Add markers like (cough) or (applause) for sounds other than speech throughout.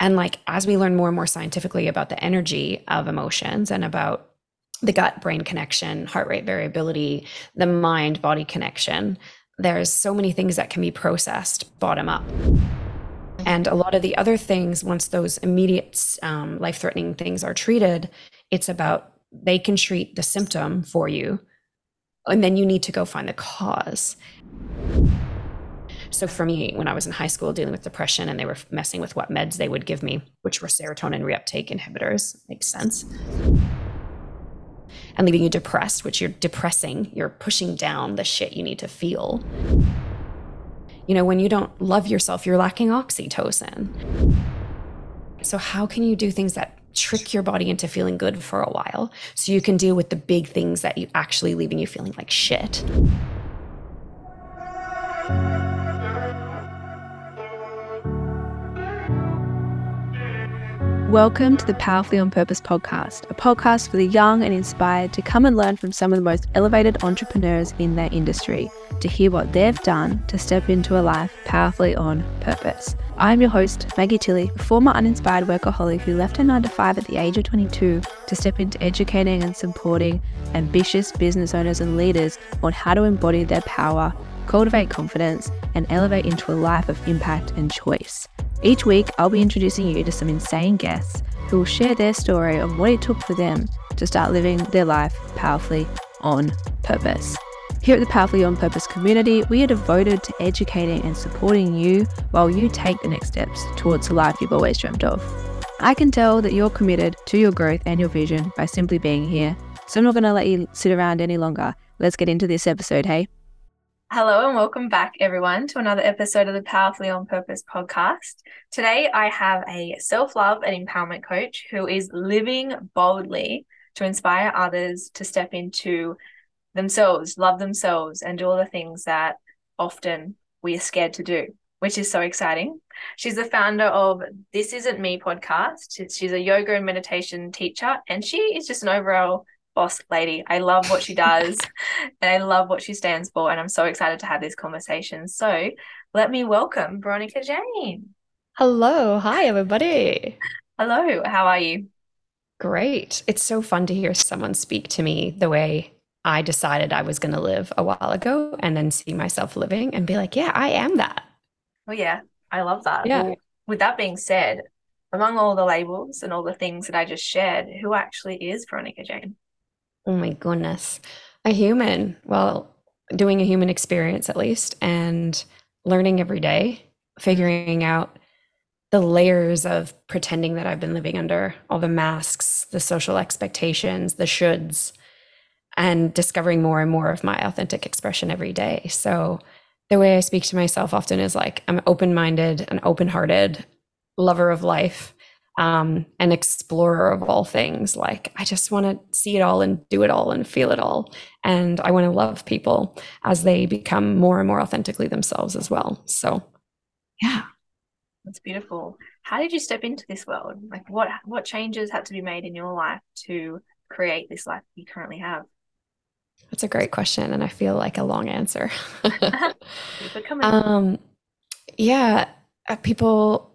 And like as we learn more and more scientifically about the energy of emotions and about the gut brain connection, heart rate variability, the mind body connection, there's so many things that can be processed bottom up. And a lot of the other things, once those immediate um, life threatening things are treated, it's about they can treat the symptom for you. And then you need to go find the cause. So for me, when I was in high school dealing with depression and they were messing with what meds they would give me, which were serotonin reuptake inhibitors, makes sense. And leaving you depressed, which you're depressing, you're pushing down the shit you need to feel. You know, when you don't love yourself, you're lacking oxytocin. So, how can you do things that trick your body into feeling good for a while so you can deal with the big things that you actually leaving you feeling like shit? Welcome to the Powerfully on Purpose podcast, a podcast for the young and inspired to come and learn from some of the most elevated entrepreneurs in their industry, to hear what they've done to step into a life powerfully on purpose. I'm your host, Maggie Tilley, a former uninspired workaholic who left her 9 to 5 at the age of 22 to step into educating and supporting ambitious business owners and leaders on how to embody their power, cultivate confidence, and elevate into a life of impact and choice. Each week, I'll be introducing you to some insane guests who will share their story of what it took for them to start living their life powerfully on purpose. Here at the Powerfully On Purpose community, we are devoted to educating and supporting you while you take the next steps towards the life you've always dreamt of. I can tell that you're committed to your growth and your vision by simply being here. So I'm not going to let you sit around any longer. Let's get into this episode, hey? Hello and welcome back, everyone, to another episode of the Powerfully on Purpose podcast. Today, I have a self love and empowerment coach who is living boldly to inspire others to step into themselves, love themselves, and do all the things that often we are scared to do, which is so exciting. She's the founder of This Isn't Me podcast. She's a yoga and meditation teacher, and she is just an overall boss lady. I love what she does (laughs) and I love what she stands for. And I'm so excited to have this conversation. So let me welcome Veronica Jayne. Hello. Hi, everybody. Hello. How are you? Great. It's so fun to hear someone speak to me the way I decided I was going to live a while ago and then see myself living and be like, yeah, I am that. Oh, yeah. I love that. Yeah. Well, with that being said, among all the labels and all the things that I just shared, who actually is Veronica Jayne? Oh my goodness. A human. Well, doing a human experience at least and learning every day, figuring out the layers of pretending that I've been living under, all the masks, the social expectations, the shoulds, and discovering more and more of my authentic expression every day. So the way I speak to myself often is like I'm open minded and open hearted, lover of life, um, an explorer of all things. Like, I just want to see it all and do it all and feel it all. And I want to love people as they become more and more authentically themselves as well. So, yeah. That's beautiful. How did you step into this world? Like, what what changes had to be made in your life to create this life you currently have? That's a great question, and I feel like a long answer. (laughs) um, yeah, uh, people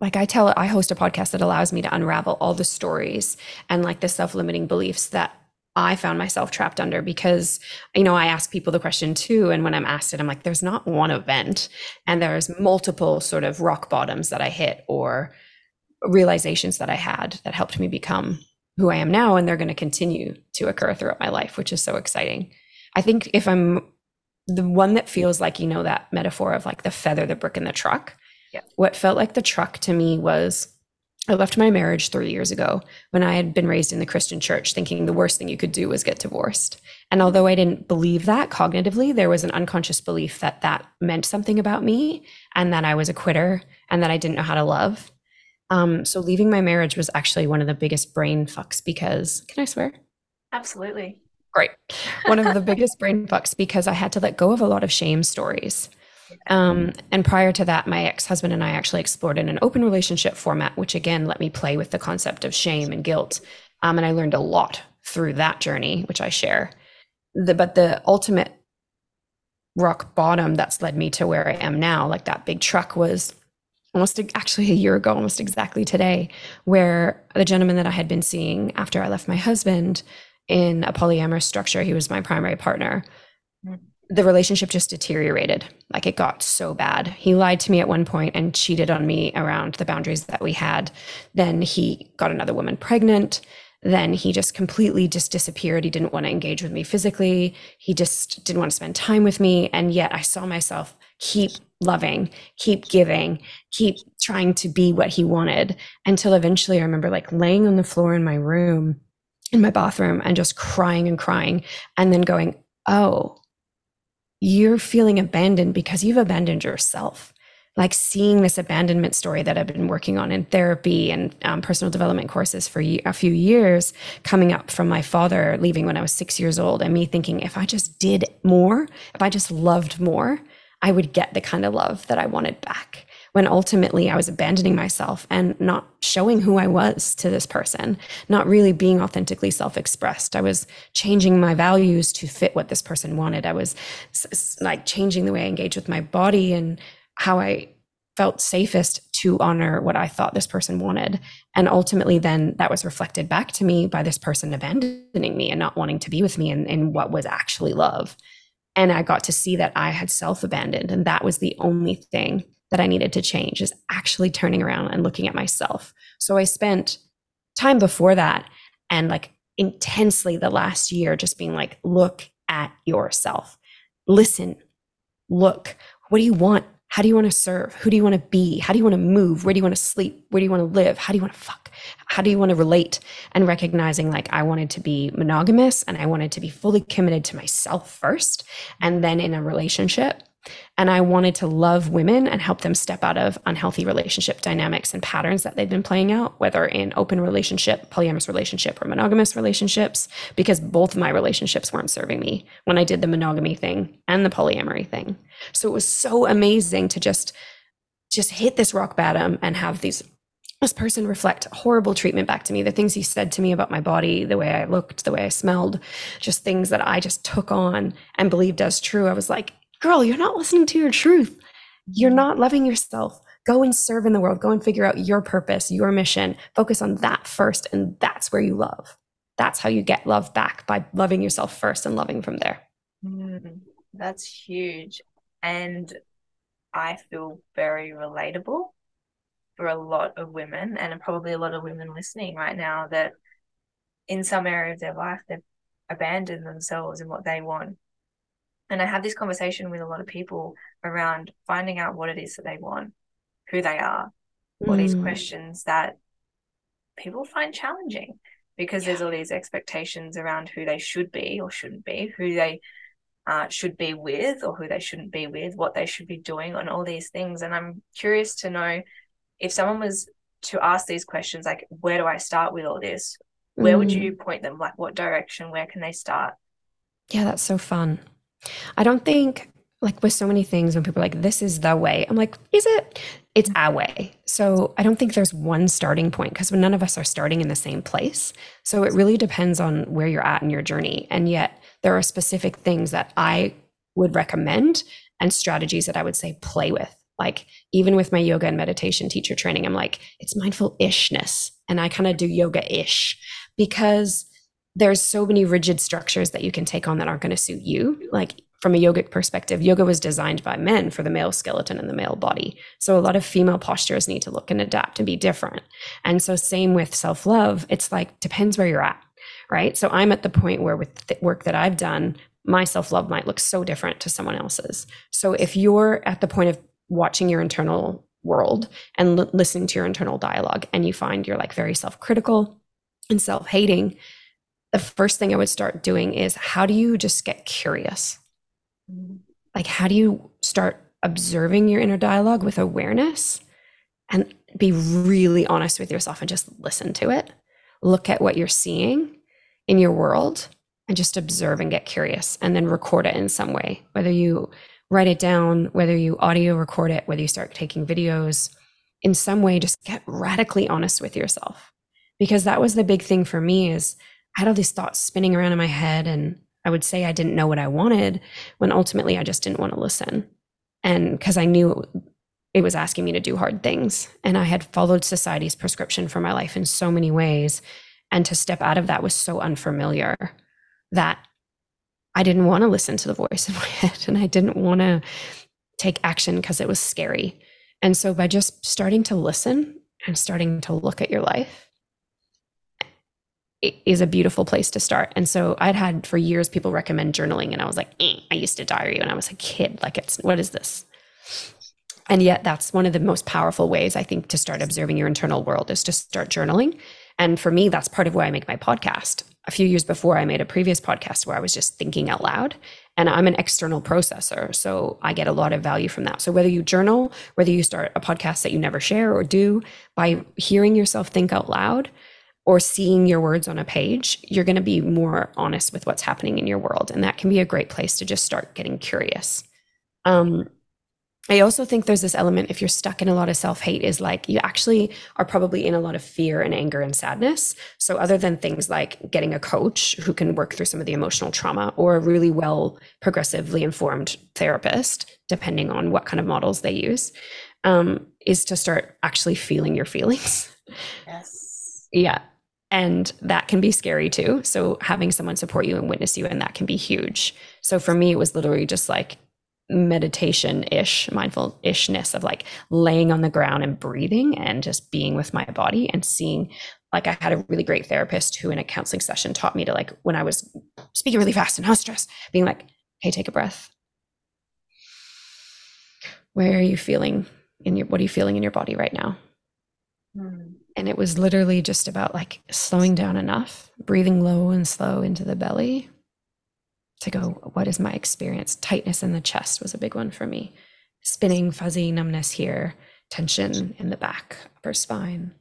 like I tell, I host a podcast that allows me to unravel all the stories and like the self limiting beliefs that I found myself trapped under because, you know, I ask people the question too. And when I'm asked it, I'm like, there's not one event and there's multiple sort of rock bottoms that I hit or realizations that I had that helped me become who I am now. And they're going to continue to occur throughout my life, which is so exciting. I think if I'm the one that feels like, you know, that metaphor of like the feather, the brick in the truck, yeah. What felt like the truck to me was I left my marriage three years ago when I had been raised in the Christian church, thinking the worst thing you could do was get divorced. And although I didn't believe that cognitively, there was an unconscious belief that that meant something about me and that I was a quitter and that I didn't know how to love. Um, so leaving my marriage was actually one of the biggest brain fucks because, can I swear? Absolutely. Great. One of the biggest (laughs) brain fucks because I had to let go of a lot of shame stories. Um, and prior to that, my ex husband and I actually explored in an open relationship format, which again let me play with the concept of shame and guilt. Um, and I learned a lot through that journey, which I share. The, but the ultimate rock bottom that's led me to where I am now, like that big truck, was almost actually a year ago, almost exactly today, where the gentleman that I had been seeing after I left my husband in a polyamorous structure, he was my primary partner. Mm. The relationship just deteriorated. Like it got so bad. He lied to me at one point and cheated on me around the boundaries that we had. Then he got another woman pregnant then he just completely just disappeared. He didn't want to engage with me physically. He just didn't want to spend time with me. And yet I saw myself keep loving, keep giving, keep trying to be what he wanted until eventually I remember like laying on the floor in my room, in my bathroom, and just crying and crying, and then going, Oh, you're feeling abandoned because you've abandoned yourself. Like seeing this abandonment story that I've been working on in therapy and um, personal development courses for a few years coming up from my father leaving when I was six years old, and me thinking, if I just did more, if I just loved more, I would get the kind of love that I wanted back. When ultimately I was abandoning myself and not showing who I was to this person, not really being authentically self expressed. I was changing my values to fit what this person wanted. I was like changing the way I engage with my body and how I felt safest to honor what I thought this person wanted. And ultimately, then that was reflected back to me by this person abandoning me and not wanting to be with me in, in what was actually love. And I got to see that I had self abandoned. And that was the only thing that I needed to change is actually turning around and looking at myself. So I spent time before that and like intensely the last year just being like, look at yourself, listen, look, what do you want? How do you want to serve? Who do you want to be? How do you want to move? Where do you want to sleep? Where do you want to live? How do you want to fuck? How do you want to relate? And recognizing like I wanted to be monogamous and I wanted to be fully committed to myself first and then in a relationship and I wanted to love women and help them step out of unhealthy relationship dynamics and patterns that they've been playing out, whether in open relationship, polyamorous relationship, or monogamous relationships, because both of my relationships weren't serving me when I did the monogamy thing and the polyamory thing. So it was so amazing to just just hit this rock bottom and have these this person reflect horrible treatment back to me the things he said to me about my body the way i looked the way i smelled just things that i just took on and believed as true i was like girl, you're not listening to your truth. You're mm-hmm. not loving yourself. Go and serve in the world. Go and figure out your purpose, your mission. Focus on that first. And that's where you love. That's how you get love back by loving yourself first and loving from there. Mm, that's huge. And I feel very relatable for a lot of women, and probably a lot of women listening right now that in some area of their life, they've abandoned themselves and what they want and I have this conversation with a lot of people around finding out what it is that they want, who they are, mm. all these questions that people find challenging because yeah. there's all these expectations around who they should be or shouldn't be, who they uh, should be with or who they shouldn't be with, what they should be doing on all these things. And I'm curious to know if someone was to ask these questions, like, where do I start with all this? Where mm. would you point them? Like, what direction? Where can they start? Yeah, that's so fun. I don't think like with so many things when people are like this is the way i'm like is it? It's our way. So i don't think there's one starting point because none of us are starting in the same place. So it really depends on where you're at in your journey. And yet there are specific things that i would recommend and strategies that i would say play with. Like even with my yoga and meditation teacher training i'm like it's mindful ishness and i kind of do yoga ish because there's so many rigid structures that you can take on that aren't going to suit you. Like from a yogic perspective, yoga was designed by men for the male skeleton and the male body. So a lot of female postures need to look and adapt and be different. And so same with self-love, it's like depends where you're at, right? So I'm at the point where with the work that I've done, my self-love might look so different to someone else's. So if you're at the point of watching your internal world and l- listening to your internal dialogue and you find you're like very self-critical and self-hating, the first thing I would start doing is how do you just get curious? Like, how do you start observing your inner dialogue with awareness and be really honest with yourself and just listen to it? Look at what you're seeing in your world and just observe and get curious and then record it in some way, whether you write it down, whether you audio record it, whether you start taking videos, in some way, just get radically honest with yourself. Because that was the big thing for me is I had all these thoughts spinning around in my head and I would say I didn't know what I wanted when ultimately I just didn't want to listen. And because I knew it was asking me to do hard things. And I had followed society's prescription for my life in so many ways. And to step out of that was so unfamiliar that I didn't want to listen to the voice in (laughs) my head and I didn't want to take action because it was scary. And so by just starting to listen and starting to look at your life is a beautiful place to start. And so I'd had for years people recommend journaling and I was like, eh, I used to diary when I was a kid. Like it's what is this? And yet that's one of the most powerful ways I think to start observing your internal world is to start journaling. And for me, that's part of why I make my podcast a few years before I made a previous podcast where I was just thinking out loud. And I'm an external processor. So I get a lot of value from that. So whether you journal, whether you start a podcast that you never share or do, by hearing yourself think out loud or seeing your words on a page, you're going to be more honest with what's happening in your world. And that can be a great place to just start getting curious. Um, I also think there's this element if you're stuck in a lot of self hate, is like you actually are probably in a lot of fear and anger and sadness. So, other than things like getting a coach who can work through some of the emotional trauma or a really well progressively informed therapist, depending on what kind of models they use, um, is to start actually feeling your feelings. Yes. Yeah. And that can be scary too. So, having someone support you and witness you, and that can be huge. So, for me, it was literally just like, meditation ish, mindful ishness of like laying on the ground and breathing and just being with my body and seeing. Like, I had a really great therapist who, in a counseling session, taught me to like, when I was speaking really fast and I was stressed, being like, hey, take a breath. Where are you feeling in your, what are you feeling in your body right now? Mm. And it was literally just about like slowing down enough, breathing low and slow into the belly to go, what is my experience? Tightness in the chest was a big one for me. Spinning, fuzzy numbness here, tension in the back, upper spine.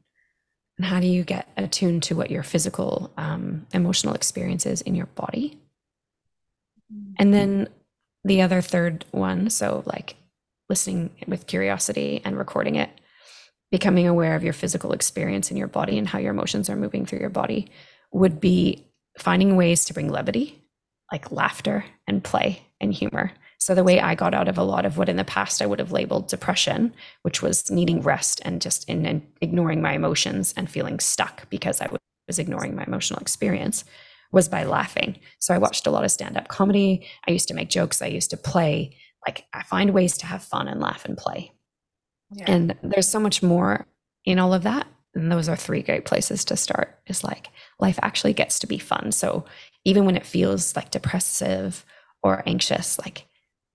And how do you get attuned to what your physical, um, emotional experience is in your body? And then the other third one, so like listening with curiosity and recording it, becoming aware of your physical experience in your body and how your emotions are moving through your body would be finding ways to bring levity like laughter and play and humor. So the way I got out of a lot of what in the past I would have labeled depression, which was needing rest and just in, in ignoring my emotions and feeling stuck because I was ignoring my emotional experience, was by laughing. So I watched a lot of stand-up comedy. I used to make jokes. I used to play. Like I find ways to have fun and laugh and play. Yeah. And there's so much more in all of that. And those are three great places to start. Is like life actually gets to be fun. So even when it feels like depressive or anxious, like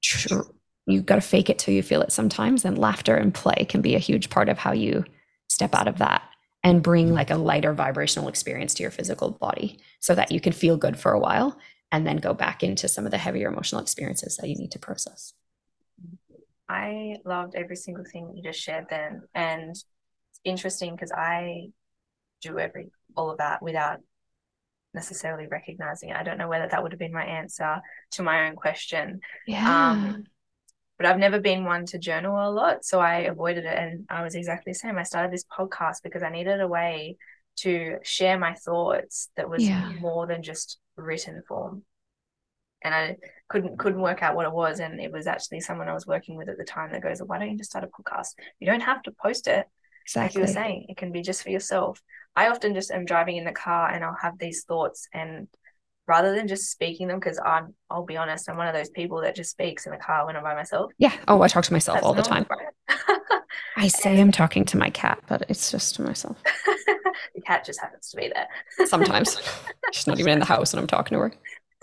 tr- you got to fake it till you feel it sometimes. And laughter and play can be a huge part of how you step out of that and bring mm-hmm. like a lighter vibrational experience to your physical body so that you can feel good for a while and then go back into some of the heavier emotional experiences that you need to process. I loved every single thing you just shared then. And it's interesting because I do every all of that without necessarily recognizing it. I don't know whether that would have been my answer to my own question. Yeah. Um, but I've never been one to journal a lot, so I avoided it. And I was exactly the same. I started this podcast because I needed a way to share my thoughts that was yeah. more than just written form. And I couldn't couldn't work out what it was, and it was actually someone I was working with at the time that goes, "Why don't you just start a podcast? You don't have to post it. Exactly. Like you were saying, it can be just for yourself." I often just am driving in the car and I'll have these thoughts and rather than just speaking them because I'm I'll be honest, I'm one of those people that just speaks in the car when I'm by myself. Yeah. Oh, I talk to myself That's all the time. I (laughs) say I'm talking to my cat, but it's just to myself. (laughs) the cat just happens to be there. Sometimes. (laughs) She's not even in the house and I'm talking to her.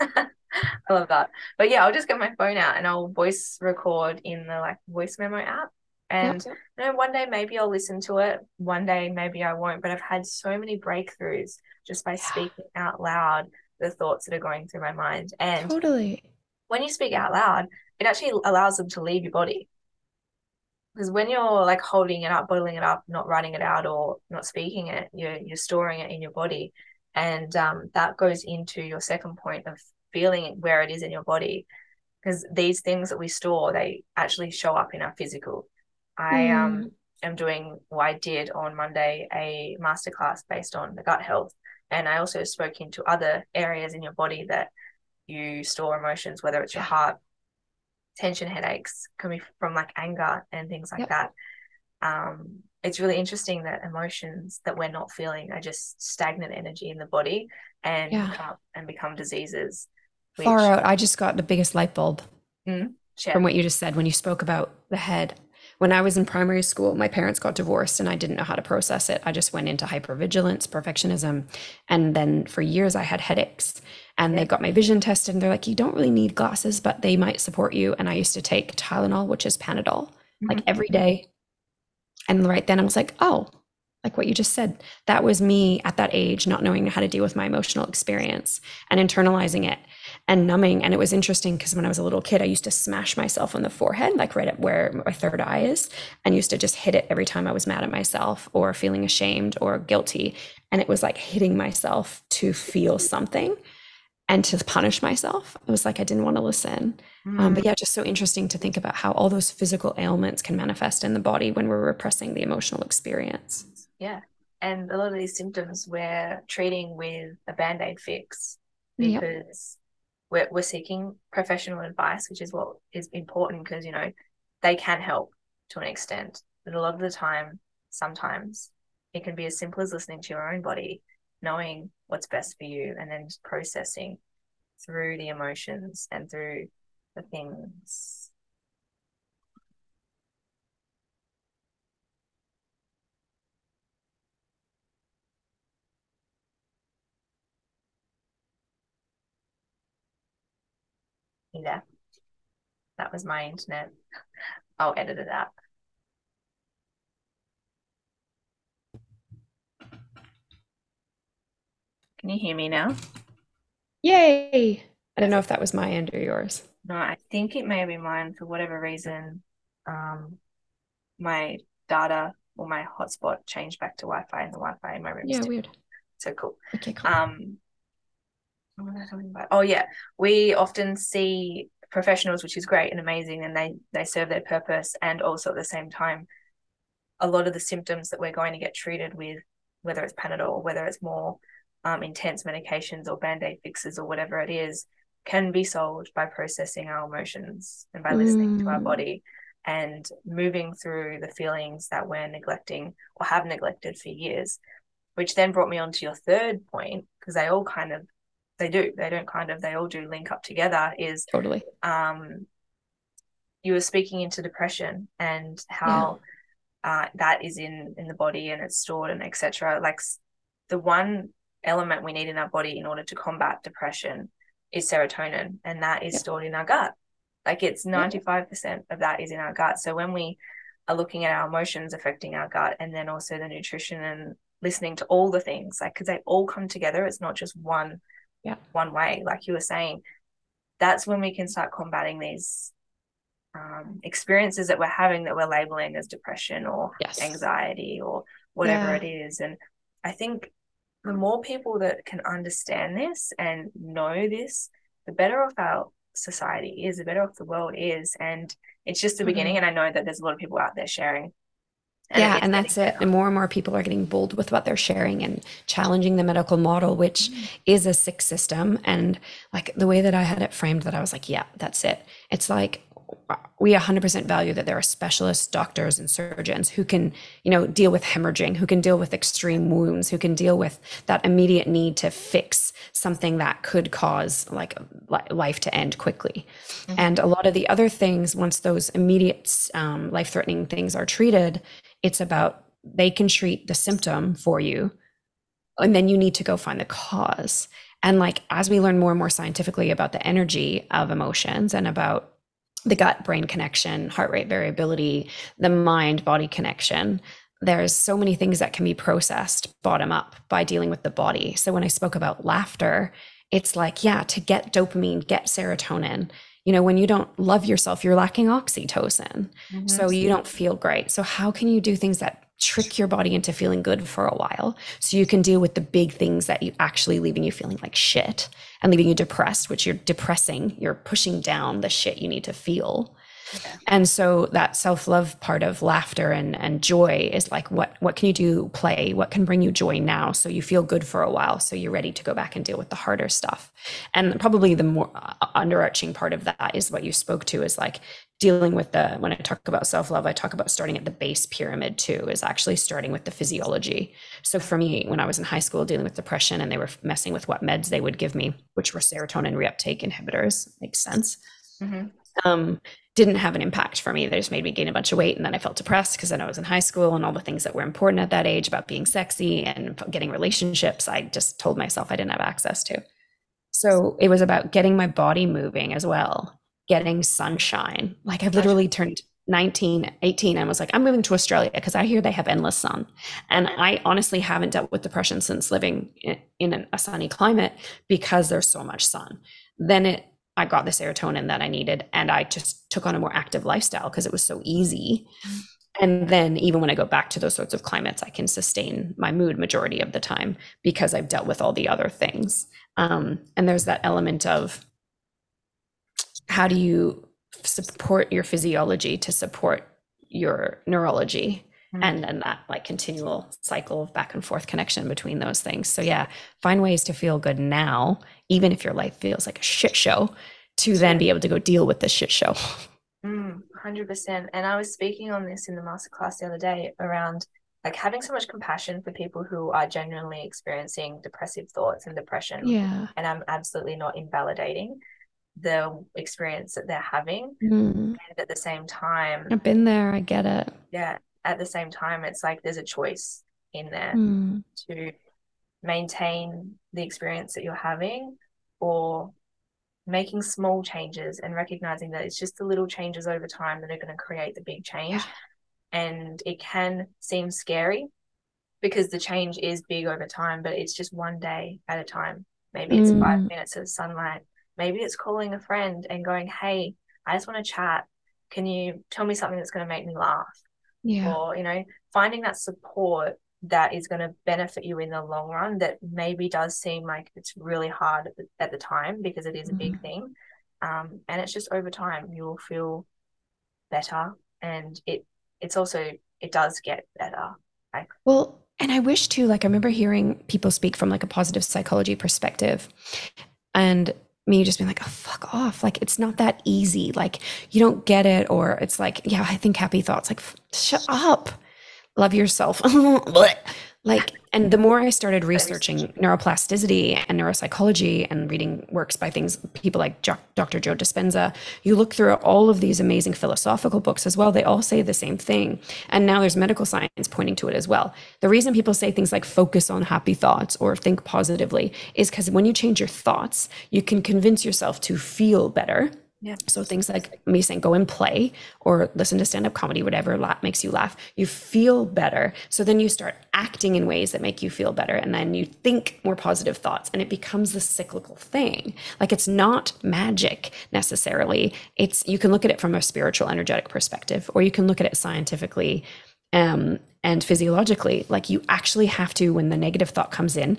(laughs) I love that. But yeah, I'll just get my phone out and I'll voice record in the like voice memo app and you know, one day maybe I'll listen to it, one day maybe I won't. But I've had so many breakthroughs just by yeah. speaking out loud the thoughts that are going through my mind. And totally when you speak out loud, it actually allows them to leave your body. Because when you're like holding it up, bottling it up, not writing it out or not speaking it, you're you're storing it in your body. And um, that goes into your second point of feeling where it is in your body. Because these things that we store, they actually show up in our physical I mm. um am doing well, I did on Monday a masterclass based on the gut health. And I also spoke into other areas in your body that you store emotions, whether it's your heart, tension headaches can be from like anger and things like Yep. that. Um, it's really interesting that emotions that we're not feeling are just stagnant energy in the body and Yeah. become and become diseases. Far out. I just got the biggest light bulb share. from what you just said when you spoke about the head. When I was in primary school, my parents got divorced and I didn't know how to process it. I just went into hypervigilance, perfectionism. And then for years, I had headaches. And Yeah. they got my vision tested and they're like, you don't really need glasses, but they might support you. And I used to take Tylenol, which is Panadol, like Mhm. every day. And right then I was like, oh, like what you just said, that was me at that age, not knowing how to deal with my emotional experience and internalizing it and numbing. And it was interesting because when I was a little kid, I used to smash myself on the forehead, like right at where my third eye is, and used to just hit it every time I was mad at myself or feeling ashamed or guilty. And it was like hitting myself to feel something and to punish myself. It was like I didn't want to listen. Um, but yeah, just so interesting to think about how all those physical ailments can manifest in the body when we're repressing the emotional experience. Yeah. And a lot of these symptoms we're treating with a band aid fix Yep. because we're, we're seeking professional advice, which is what is important because, you know, they can help to an extent. But a lot of the time, sometimes it can be as simple as listening to your own body, knowing what's best for you, and then just processing through the emotions and through the things. Yeah, that was my internet. (laughs) I'll edit it out. Can you hear me now? Yay! I don't know if that was my end or yours. No, I think it may be mine for whatever reason. Um, my data or my hotspot changed back to Wi-Fi, and the Wi-Fi in my room is Yeah, weird. So cool. Okay, cool. Um, what was I talking about? Oh yeah, we often see professionals, which is great and amazing, and they they serve their purpose, and also at the same time, a lot of the symptoms that we're going to get treated with, whether it's Panadol, or whether it's more um, intense medications or band-aid fixes or whatever it is, can be solved by processing our emotions and by listening to our Mm. body and moving through the feelings that we're neglecting or have neglected for years which then brought me on to your third point because they all kind of they do they don't kind of they all do link up together is totally. um you were speaking into depression and how uh, that is in in the body and it's stored and etc like the one element we need in our body in order to combat depression is serotonin and that is stored in our gut like it's 95% of that is in our gut so when we are looking at our emotions affecting our gut and then also the nutrition and listening to all the things like because they all come together it's not just one Yeah. one way like you were saying that's when we can start combating these um, experiences that we're having that we're labeling as depression or Yes. anxiety or whatever Yeah. it is and i think the more people that can understand this and know this the better off our society is the better off the world is and it's just the Totally. beginning and i know that there's a lot of people out there sharing yeah, and that's it. And more and more people are getting bold with what they're sharing and challenging the medical model, which Mm. is a sick system. And like the way that I had it framed, that I was like, yeah, that's it. It's like we 100% value that there are specialists, doctors and surgeons who can, you know, deal with hemorrhaging, who can deal with extreme wounds, who can deal with that immediate need to fix something that could cause like life to end quickly. Mhm. And a lot of the other things, once those immediate um, life threatening things are treated, it's about they can treat the symptom for you and then you need to go find the cause and like as we learn more and more scientifically about the energy of emotions and about the gut brain connection heart rate variability the mind body connection there's so many things that can be processed bottom up by dealing with the body so when i spoke about laughter it's like yeah to get dopamine get serotonin you know when you don't love yourself you're lacking oxytocin Mhm. so you don't feel great. So how can you do things that trick your body into feeling good for a while so you can deal with the big things that you actually leaving you feeling like shit and leaving you depressed, which you're depressing, you're pushing down the shit you need to feel. And so that self-love part of laughter and, and joy is like what what can you do play? What can bring you joy now so you feel good for a while so you're ready to go back and deal with the harder stuff? And probably the more uh, underarching part of that is what you spoke to is like dealing with the when i talk about self-love i talk about starting at the base pyramid too is actually starting with the physiology so for me when i was in high school dealing with depression and they were messing with what meds they would give me which were serotonin reuptake inhibitors makes sense Mhm. um, didn't have an impact for me. They just made me gain a bunch of weight. And then I felt depressed because then I was in high school and all the things that were important at that age about being sexy and getting relationships, I just told myself I didn't have access to. So it was about getting my body moving as well, getting sunshine. Like I've literally turned 19, 18 and was like, I'm moving to Australia because I hear they have endless sun. And I honestly haven't dealt with depression since living in, in a sunny climate because there's so much sun. Then it I got the serotonin that I needed and I just took on a more active lifestyle because it was so easy. And then even when I go back to those sorts of climates, I can sustain my mood majority of the time because I've dealt with all the other things. Um, and there's that element of how do you support your physiology to support your neurology Mm. and then that like continual cycle of back and forth connection between those things so yeah find ways to feel good now even if your life feels like a shit show to then be able to go deal with the shit show (laughs) Mm, 100%. And I was speaking on this in the masterclass the other day around like having so much compassion for people who are genuinely experiencing depressive thoughts and depression. yeah And I'm absolutely not invalidating the experience that they're having. Mm. And at the same time, i've been there i get it yeah, at the same time, it's like there's a choice in there Mm. to maintain the experience that you're having or making small changes and recognizing that it's just the little changes over time that are going to create the big change. And it can seem scary because the change is big over time, but it's just one day at a time. Maybe it's five Mm. minutes of sunlight. Maybe it's calling a friend and going, Hey, I just want to chat. Can you tell me something that's going to make me laugh? yeah. Or you know finding that support that is going to benefit you in the long run that maybe does seem like it's really hard at the, at the time because it is a big thing. Um, and it's just over time you will feel better and it it's also it does get better. Like, Well, and I wish too, like I remember hearing people speak from like a positive psychology perspective. And me just being like, oh, fuck off. Like it's not that easy. Like you don't get it. Or it's like, yeah, I think happy thoughts. Like, shut up. Love yourself. (laughs) like, and the more I started researching neuroplasticity and neuropsychology and reading works by things, people like Jo- Dr. Joe Dispenza, you look through all of these amazing philosophical books as well. They all say the same thing. And now there's medical science pointing to it as well. The reason people say things like focus on happy thoughts or think positively is because when you change your thoughts, you can convince yourself to feel better. Yeah. So things like me saying go and play or listen to stand-up comedy, whatever makes you laugh, you feel better. So then you start acting in ways that make you feel better, and then you think more positive thoughts, and it becomes this cyclical thing. Like it's not magic necessarily. It's you can look at it from a spiritual, energetic perspective, or you can look at it scientifically um, and physiologically. Like you actually have to, when the negative thought comes in,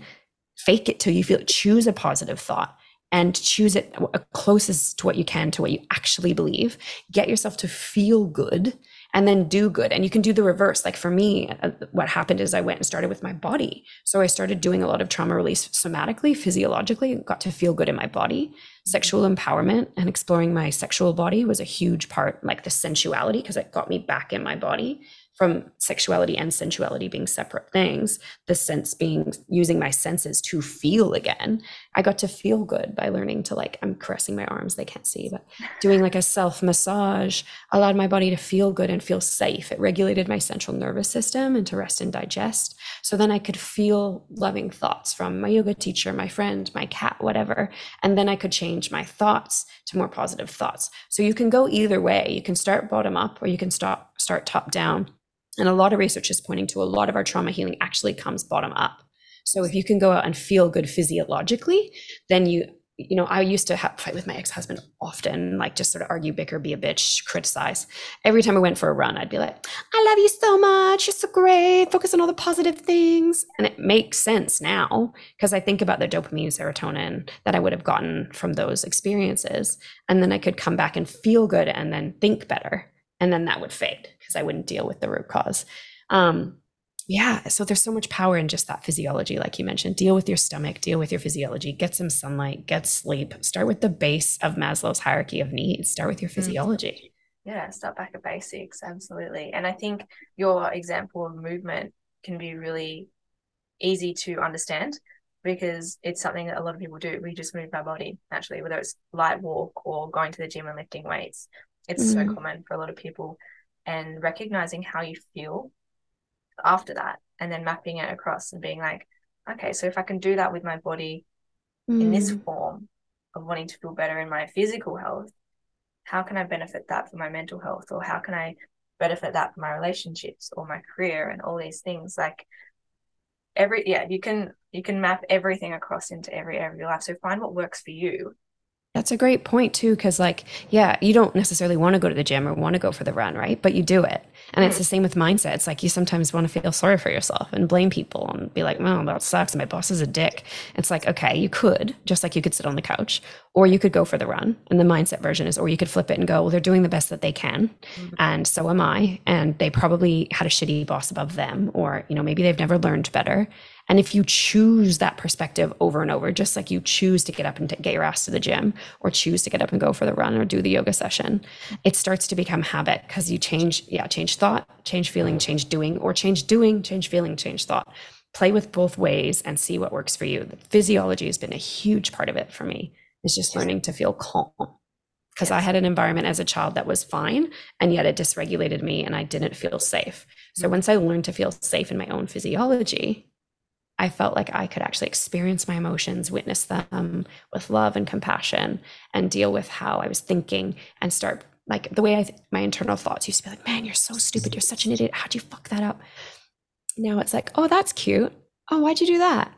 fake it till you feel it. Choose a positive thought and choose it closest to what you can to what you actually believe. Get yourself to feel good and then do good. And you can do the reverse. Like for me, uh, what happened is I went and started with my body. So I started doing a lot of trauma release somatically, physiologically, got to feel good in my body. Sexual empowerment and exploring my sexual body was a huge part, like the sensuality, because it got me back in my body from sexuality and sensuality being separate things, the sense being using my senses to feel again. I got to feel good by learning to like, I'm caressing my arms, they can't see, but doing like a self massage allowed my body to feel good and feel safe. It regulated my central nervous system and to rest and digest. So then I could feel loving thoughts from my yoga teacher, my friend, my cat, whatever. And then I could change my thoughts to more positive thoughts. So you can go either way. You can start bottom up or you can start start top down. And a lot of research is pointing to a lot of our trauma healing actually comes bottom up. So if you can go out and feel good physiologically, then you you know, I used to have fight with my ex-husband often, like just sort of argue, bicker, be a bitch, criticize. Every time I went for a run, I'd be like, I love you so much. You're so great. Focus on all the positive things. And it makes sense now because I think about the dopamine, serotonin that I would have gotten from those experiences. And then I could come back and feel good and then think better. And then that would fade because I wouldn't deal with the root cause. Um, yeah. So there's so much power in just that physiology, like you mentioned. Deal with your stomach, deal with your physiology, get some sunlight, get sleep. Start with the base of Maslow's hierarchy of needs. Start with your mm. physiology. Yeah, start back at basics. Absolutely. And I think your example of movement can be really easy to understand because it's something that a lot of people do. We just move our body naturally, whether it's light walk or going to the gym and lifting weights. It's mm-hmm. so common for a lot of people. And recognizing how you feel after that and then mapping it across and being like okay so if i can do that with my body mm. in this mm. form of wanting to feel better in my physical health how can i benefit that for my mental health or how can i benefit that for my relationships or my career and all these things like every yeah you can you can map everything across into every area of your life so find what works for you that's a great point too, because like, yeah, you don't necessarily want to go to the gym or want to go for the run, right? But you do it. And it's the same with mindset. It's like you sometimes want to feel sorry for yourself and blame people and be like, well, that sucks. My boss is a dick. It's like, okay, you could, just like you could sit on the couch, or you could go for the run. And the mindset version is, or you could flip it and go, well, they're doing the best that they can. And so am I. And they probably had a shitty boss above them, or, you know, maybe they've never learned better. And if you choose that perspective over and over, just like you choose to get up and get your ass to the gym or choose to get up and go for the run or do the yoga session, it starts to become habit because you change, yeah, change thought, change feeling, change doing, or change doing, change feeling, change thought. Play with both ways and see what works for you. The physiology has been a huge part of it for me. It's just learning to feel calm because I had an environment as a child that was fine and yet it dysregulated me and I didn't feel safe. So mm. once I learned to feel safe in my own physiology, I felt like I could actually experience my emotions, witness them with love and compassion, and deal with how I was thinking and start like the way I, th- my internal thoughts used to be like, man, you're so stupid. You're such an idiot. How'd you fuck that up? Now it's like, oh, that's cute. Oh, why'd you do that?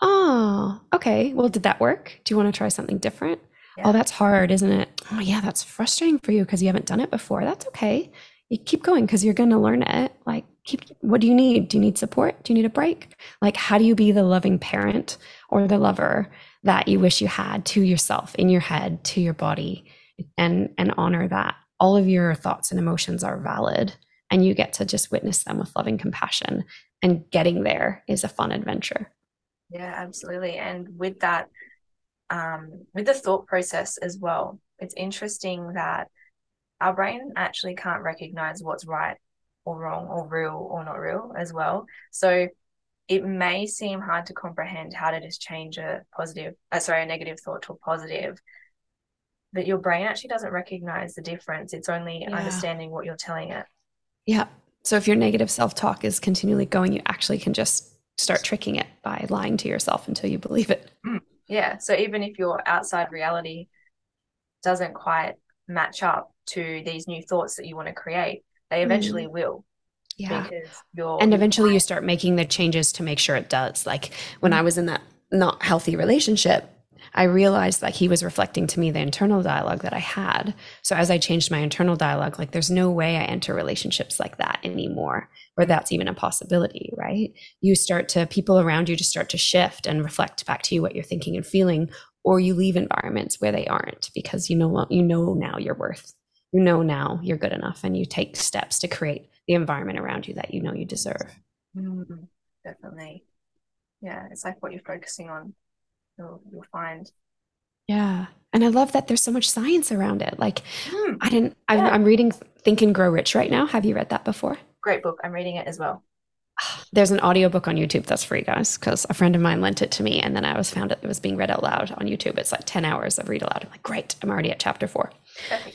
Oh, okay. Well, did that work? Do you want to try something different? Oh, yeah. Oh, that's hard, isn't it? Oh, yeah, that's frustrating for you because you haven't done it before. That's okay. You keep going because you're going to learn it. Like, keep what do you need? Do you need support? Do you need a break? Like how do you be the loving parent or the lover that you wish you had to yourself in your head to your body and and honor that? All of your thoughts and emotions are valid and you get to just witness them with loving compassion and getting there is a fun adventure. Yeah absolutely and with that um with the thought process as well it's interesting that our brain actually can't recognize what's right or wrong or real or not real as well. So it may seem hard to comprehend how to just change a positive, uh, sorry, a negative thought to a positive, but your brain actually doesn't recognize the difference. It's only yeah. understanding what you're telling it. Yeah. So if your negative self talk is continually going, you actually can just start tricking it by lying to yourself until you believe it. Mm. Yeah. So even if your outside reality doesn't quite match up to these new thoughts that you want to create, they eventually mm. will. Yeah. and eventually you start making the changes to make sure it does. Like when I mm. was in that not healthy relationship, I realized like he was reflecting to me the internal dialogue that I had. So as I changed my internal dialogue, like there's no way I enter relationships like that anymore, or that's even a possibility, right? You start to people around you just start to shift and reflect back to you what you're thinking and feeling, or you leave environments where they aren't because you know you know now your worth you know now you're good enough and you take steps to create the environment around you that you know you deserve. Mm, definitely. Yeah, it's like what you're focusing on, you'll, you'll find. Yeah. And I love that there's so much science around it. Like, mm, I didn't, I'm, I'm reading Think and Grow Rich right now. Have you read that before? Great book. I'm reading it as well. (sighs) There's an audiobook on YouTube that's free, guys, because a friend of mine lent it to me and then I was found it, it was being read out loud on YouTube. It's like 10 hours of read aloud. I'm like, great, I'm already at chapter four.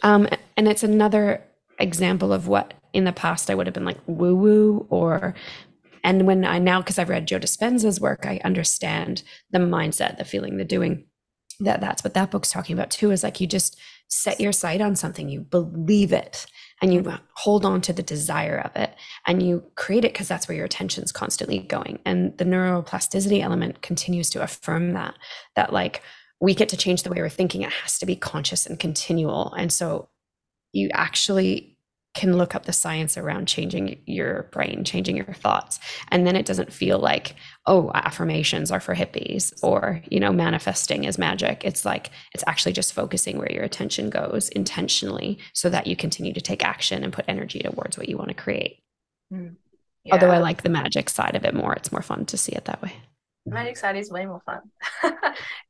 Um, and it's another example of what in the past I would have been like woo woo or and when I now because I've read Joe Dispenza's work, I understand the mindset, the feeling, the doing. That that's what that book's talking about too. Is like you just set your sight on something, you believe it, and you hold on to the desire of it, and you create it because that's where your attention's constantly going. And the neuroplasticity element continues to affirm that. That like we get to change the way we're thinking. It has to be conscious and continual. And so you actually can look up the science around changing your brain, changing your thoughts. And then it doesn't feel like, oh, affirmations are for hippies or, you know, manifesting is magic. It's like, it's actually just focusing where your attention goes intentionally so that you continue to take action and put energy towards what you want to create. Mm. Yeah. Although I like the magic side of it more, it's more fun to see it that way magic side is way more fun. (laughs)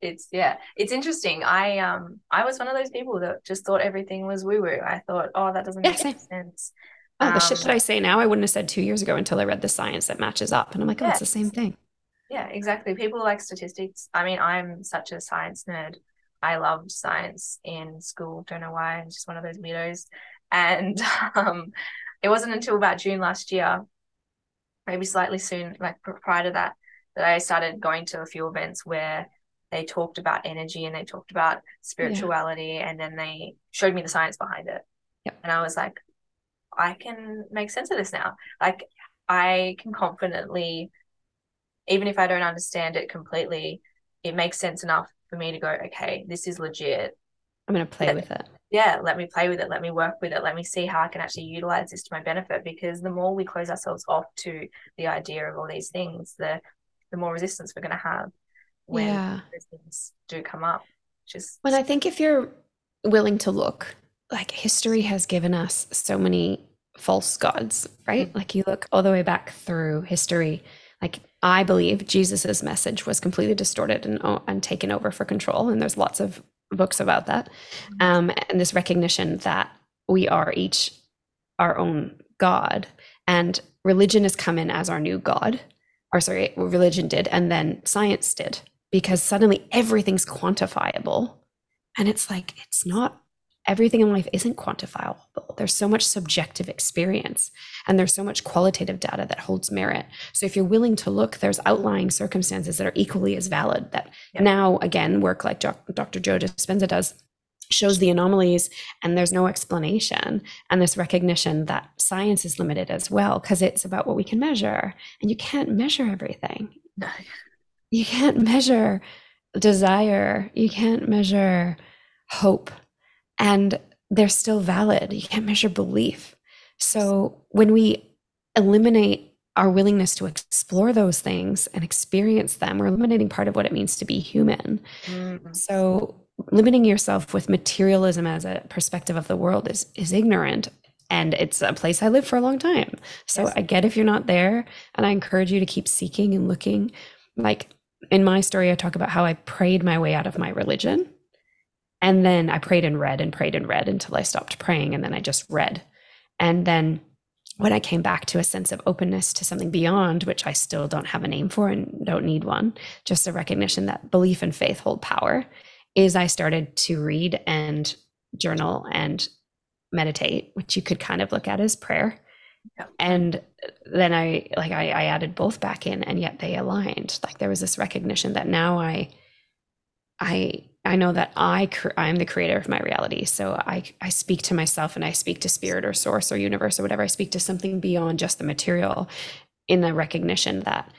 It's yeah it's interesting. I um i was one of those people that just thought everything was woo woo i thought oh that doesn't make yeah, sense. Oh the um, shit that i say now i wouldn't have said two years ago until i read the science that matches up and i'm like oh it's the same thing. Yeah exactly. People like statistics. I mean i'm such a science nerd. I loved science in school. Don't know why. I'm just one of those weirdos. And (laughs) um it wasn't until about june last year maybe slightly soon like prior to that that I started going to a few events where they talked about energy and they talked about spirituality yeah. and then they showed me the science behind it. Yep. And I was like, I can make sense of this now. Like I can confidently, even if I don't understand it completely, it makes sense enough for me to go, okay, this is legit. I'm going to play let, with it. Yeah, let me play with it. Let me work with it. Let me see how I can actually utilize this to my benefit. Because the more we close ourselves off to the idea of all these things, the the more resistance we're going to have when yeah. things do come up. Just when I think if you're willing to look, like history has given us so many false gods, right? Mm-hmm. Like you look all the way back through history. Like I believe Jesus's message was completely distorted and, and taken over for control, and there's lots of books about that. Mm-hmm. Um, and this recognition that we are each our own God, and religion has come in as our new God or sorry, religion did, and then science did, because suddenly everything's quantifiable. And it's like, it's not, everything in life isn't quantifiable. There's so much subjective experience and there's so much qualitative data that holds merit. So if you're willing to look, there's outlying circumstances that are equally as valid that yep. now, again, work like Dr. Joe Dispenza does shows the anomalies and there's no explanation and this recognition that science is limited as well because it's about what we can measure. And you can't measure everything. (laughs) You can't measure desire. You can't measure hope. And they're still valid. You can't measure belief. So when we eliminate our willingness to explore those things and experience them we're eliminating part of what it means to be human. Mm-hmm. so limiting yourself with materialism as a perspective of the world is is ignorant and it's a place I lived for a long time. So yes. I get if you're not there and I encourage you to keep seeking and looking. Like in my story I talk about how I prayed my way out of my religion. And then I prayed and read and prayed and read until I stopped praying and then I just read. And then when I came back to a sense of openness to something beyond, which I still don't have a name for and don't need one, just a recognition that belief and faith hold power is I started to read and journal and meditate, which you could kind of look at as prayer. And then I like I, I added both back in, and yet they aligned. Like there was this recognition that now I, I I know that I I'm the creator of my reality. So I I speak to myself and I speak to spirit or source or universe or whatever. I speak to something beyond just the material, in the recognition that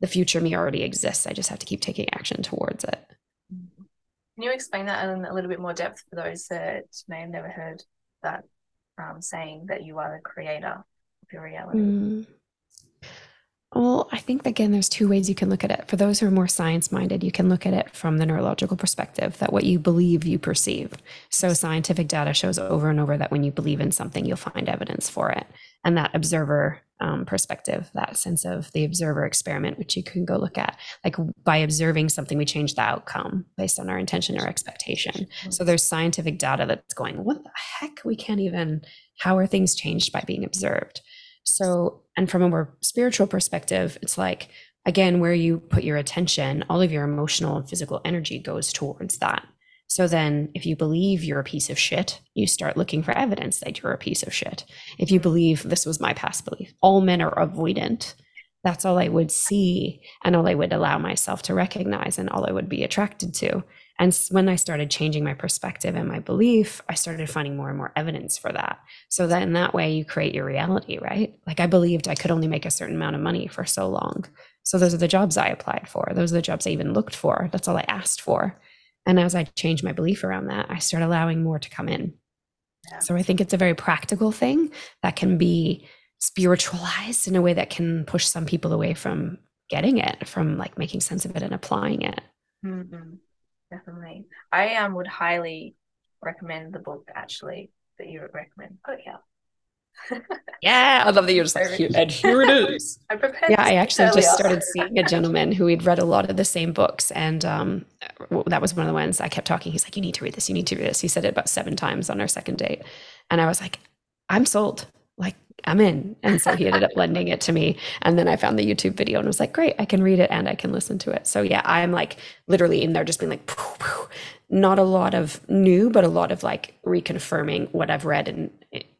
the future me already exists. I just have to keep taking action towards it. Can you explain that in a little bit more depth for those that may have never heard that um, saying that you are the creator of your reality? Mm. Well, I think again, there's two ways you can look at it. For those who are more science minded, you can look at it from the neurological perspective that what you believe, you perceive. So, scientific data shows over and over that when you believe in something, you'll find evidence for it. And that observer um, perspective, that sense of the observer experiment, which you can go look at. Like by observing something, we change the outcome based on our intention or expectation. So there's scientific data that's going, what the heck? We can't even, how are things changed by being observed? So, and from a more spiritual perspective, it's like, again, where you put your attention, all of your emotional and physical energy goes towards that. So then, if you believe you're a piece of shit, you start looking for evidence that you're a piece of shit. If you believe this was my past belief, all men are avoidant, that's all I would see and all I would allow myself to recognize and all I would be attracted to. And when I started changing my perspective and my belief, I started finding more and more evidence for that. So that in that way, you create your reality, right? Like I believed I could only make a certain amount of money for so long. So those are the jobs I applied for. Those are the jobs I even looked for. That's all I asked for. And as I changed my belief around that, I started allowing more to come in. So I think it's a very practical thing that can be spiritualized in a way that can push some people away from getting it, from like making sense of it and applying it. Mm-hmm. Definitely. I um would highly recommend the book actually that you would recommend. Oh yeah. (laughs) Yeah, I love that you're just like, here, and here it is. (laughs) I prepared. yeah, I this actually just started seeing a gentleman who had read a lot of the same books, and um, that was one of the ones I kept talking. He's like, "You need to read this. You need to read this." He said it about seven times on our second date, and I was like, "I'm sold. Like, I'm in." And so he ended up (laughs) lending it to me, and then I found the YouTube video and was like, "Great, I can read it and I can listen to it." So yeah, I'm like literally in there, just being like, "Pooh, pooh." not a lot of new, but a lot of like reconfirming what I've read and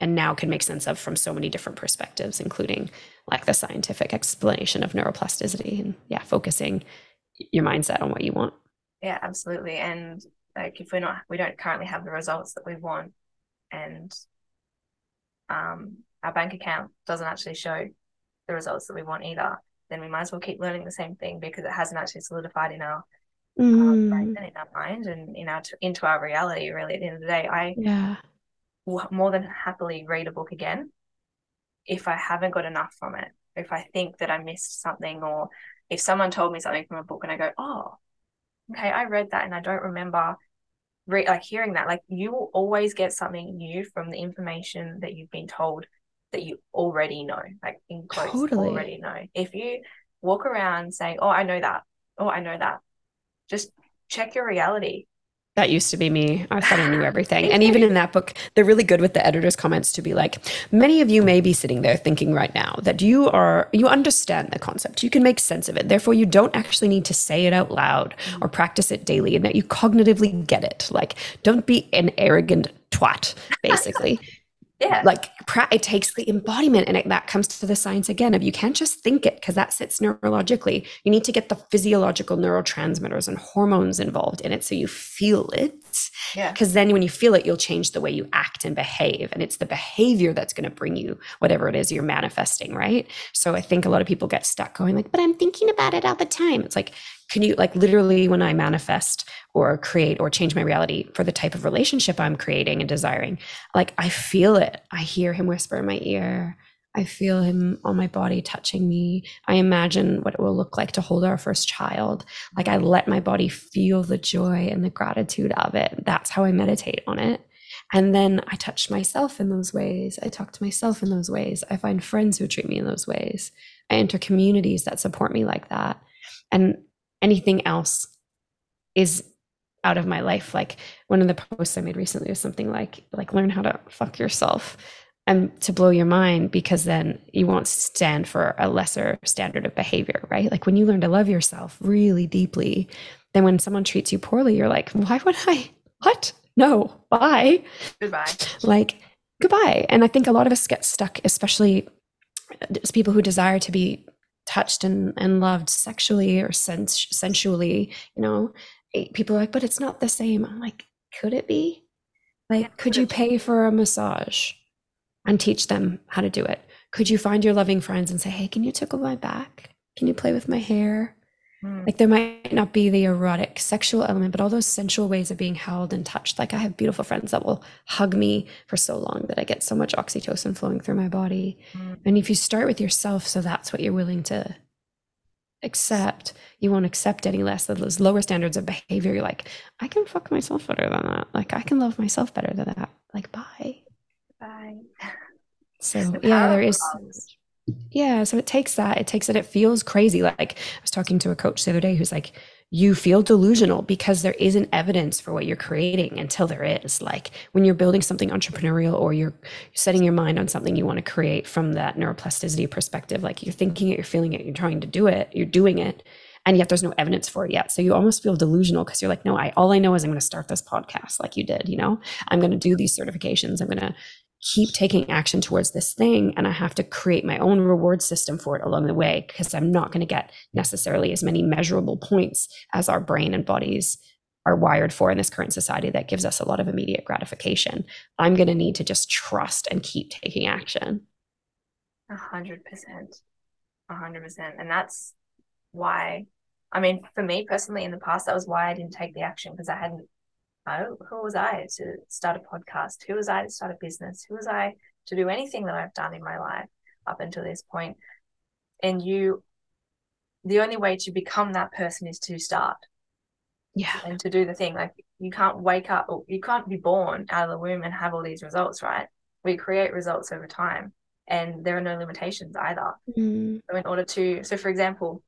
and now can make sense of from so many different perspectives, including like the scientific explanation of neuroplasticity and yeah, focusing your mindset on what you want. Yeah, absolutely. And like if we're not we don't currently have the results that we want and um our bank account doesn't actually show the results that we want either, then we might as well keep learning the same thing because it hasn't actually solidified in our um, brain and in our mind and in our into our reality really at the end of the day. I Yeah. will more than happily read a book again if I haven't got enough from it. If I think that I missed something, or if someone told me something from a book and I go, oh, okay, I read that and I don't remember re- like hearing that. Like you will always get something new from the information that you've been told that you already know, like in quotes, Totally. already know. If you walk around saying, oh, I know that, oh, I know that, just check your reality. That used to be me. I thought I knew everything. And even in (laughs) that book, they're really good with the editor's comments to be like, many of you may be sitting there thinking right now that you are, you understand the concept. You can make sense of it. Therefore, you don't actually need to say it out loud mm. or practice it daily and that you cognitively get it. Like, don't be an arrogant twat, basically. (laughs) Yeah. like it takes the embodiment and it, that comes to the science again of you can't just think it because that sits neurologically you need to get the physiological neurotransmitters and hormones involved in it so you feel it yeah. because then when you feel it you'll change the way you act and behave and it's the behavior that's going to bring you whatever it is you're manifesting right so i think a lot of people get stuck going like but i'm thinking about it all the time it's like can you like literally when i manifest or create or change my reality for the type of relationship i'm creating and desiring. Like i feel it. I hear him whisper in my ear. I feel him on my body touching me. I imagine what it will look like to hold our first child. Like i let my body feel the joy and the gratitude of it. That's how i meditate on it. And then i touch myself in those ways. I talk to myself in those ways. I find friends who treat me in those ways. I enter communities that support me like that. And anything else is out of my life. Like one of the posts i made recently was something like like learn how to fuck yourself and to blow your mind because then you won't stand for a lesser standard of behavior right? Like when you learn to love yourself really deeply then when someone treats you poorly you're like why would i? What? No. Bye Goodbye. like goodbye. And i think a lot of us get stuck especially uh, as people who desire to be touched and, and loved sexually or sens- sensually you know people are like but it's not the same. I'm like could it be? Like Yeah, could you pay for a massage and teach them how to do it? Could you find your loving friends and say hey can you tickle my back? Can you play with my hair Mm. like there might not be the erotic sexual element but all those sensual ways of being held and touched. Like i have beautiful friends that will hug me for so long that i get so much oxytocin flowing through my body. Mm. and if you start with yourself so that's what you're willing to accept. You won't accept any less of those lower standards of behavior. You're like i can fuck myself better than that. Like i can love myself better than that. Like bye. Bye. so The yeah there is there of is love. yeah so it takes that. It takes that. It feels crazy. Like i was talking to a coach the other day who's like you feel delusional because there isn't evidence for what you're creating until there is. Like when you're building something entrepreneurial or you're setting your mind on something you want to create from that neuroplasticity perspective like you're thinking it you're feeling it you're trying to do it you're doing it and yet there's no evidence for it yet. So you almost feel delusional because you're like no i all i know is i'm going to start this podcast like you did you know? I'm going to do these certifications i'm going to keep taking action towards this thing and i have to create my own reward system for it along the way because i'm not going to get necessarily as many measurable points as our brain and bodies are wired for in this current society that gives us a lot of immediate gratification i'm going to need to just trust and keep taking action A hundred percent. A hundred percent. And that's why I mean, for me personally, in the past, that was why I didn't take the action because I hadn't. Oh, who was I to start a podcast? Who was I to start a business? Who was I to do anything that I've done in my life up until this point? And you, the only way to become that person is to start. Yeah. And to do the thing. Like you can't wake up or you can't be born out of the womb and have all these results, right? We create results over time and there are no limitations either. Mm. So in order to, so for example,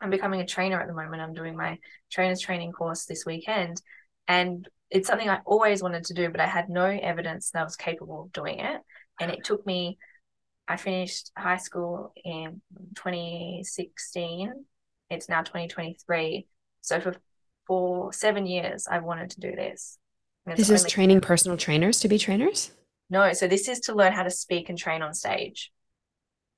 I'm becoming a trainer at the moment. I'm doing my trainer's training course this weekend. And it's something I always wanted to do, but I had no evidence that I was capable of doing it. And it took me, I finished high school in 2016. It's now 2023. So for for seven years, I wanted to do this. This is training personal trainers to be trainers? No, so this is to learn how to speak and train on stage.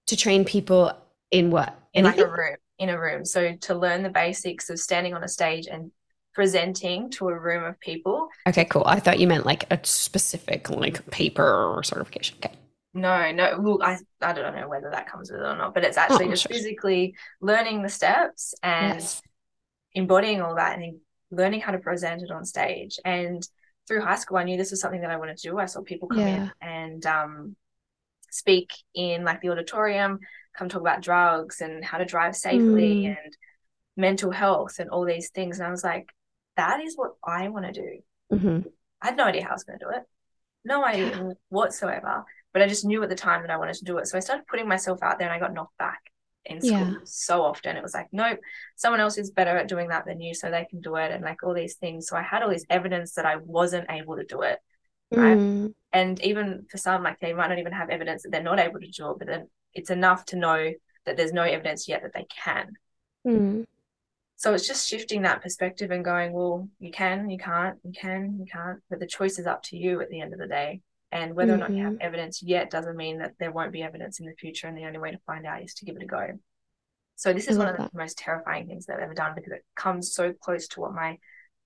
To train people in what? In like a room. In a room. So to learn the basics of standing on a stage and presenting to a room of people. Okay, cool. I thought you meant like a specific like paper or certification. Okay. No, no. Well, I I don't know whether that comes with it or not, but it's actually oh, just sure. physically learning the steps and yes. embodying all that and learning how to present it on stage. And through high school, I knew this was something that I wanted to do. I saw people come yeah. in and um, speak in like the auditorium, come talk about drugs and how to drive safely mm. and mental health and all these things. And I was like, that is what I want to do. Mm-hmm. I had no idea how I was going to do it, no idea whatsoever. But I just knew at the time that I wanted to do it. So I started putting myself out there and I got knocked back in school yeah. so often. It was like, nope, someone else is better at doing that than you, so they can do it, and like all these things. So I had all this evidence that I wasn't able to do it. Right. Mm. And even for some, like they might not even have evidence that they're not able to do it, but then it's enough to know that there's no evidence yet that they can. Mm. So it's just shifting that perspective and going, well, you can, you can't, you can, you can't, but the choice is up to you at the end of the day. And whether mm-hmm. or not you have mm-hmm. evidence yet doesn't mean that there won't be evidence in the future. And the only way to find out is to give it a go. So this is one of the that. most terrifying things that I've ever done because it comes so close to what my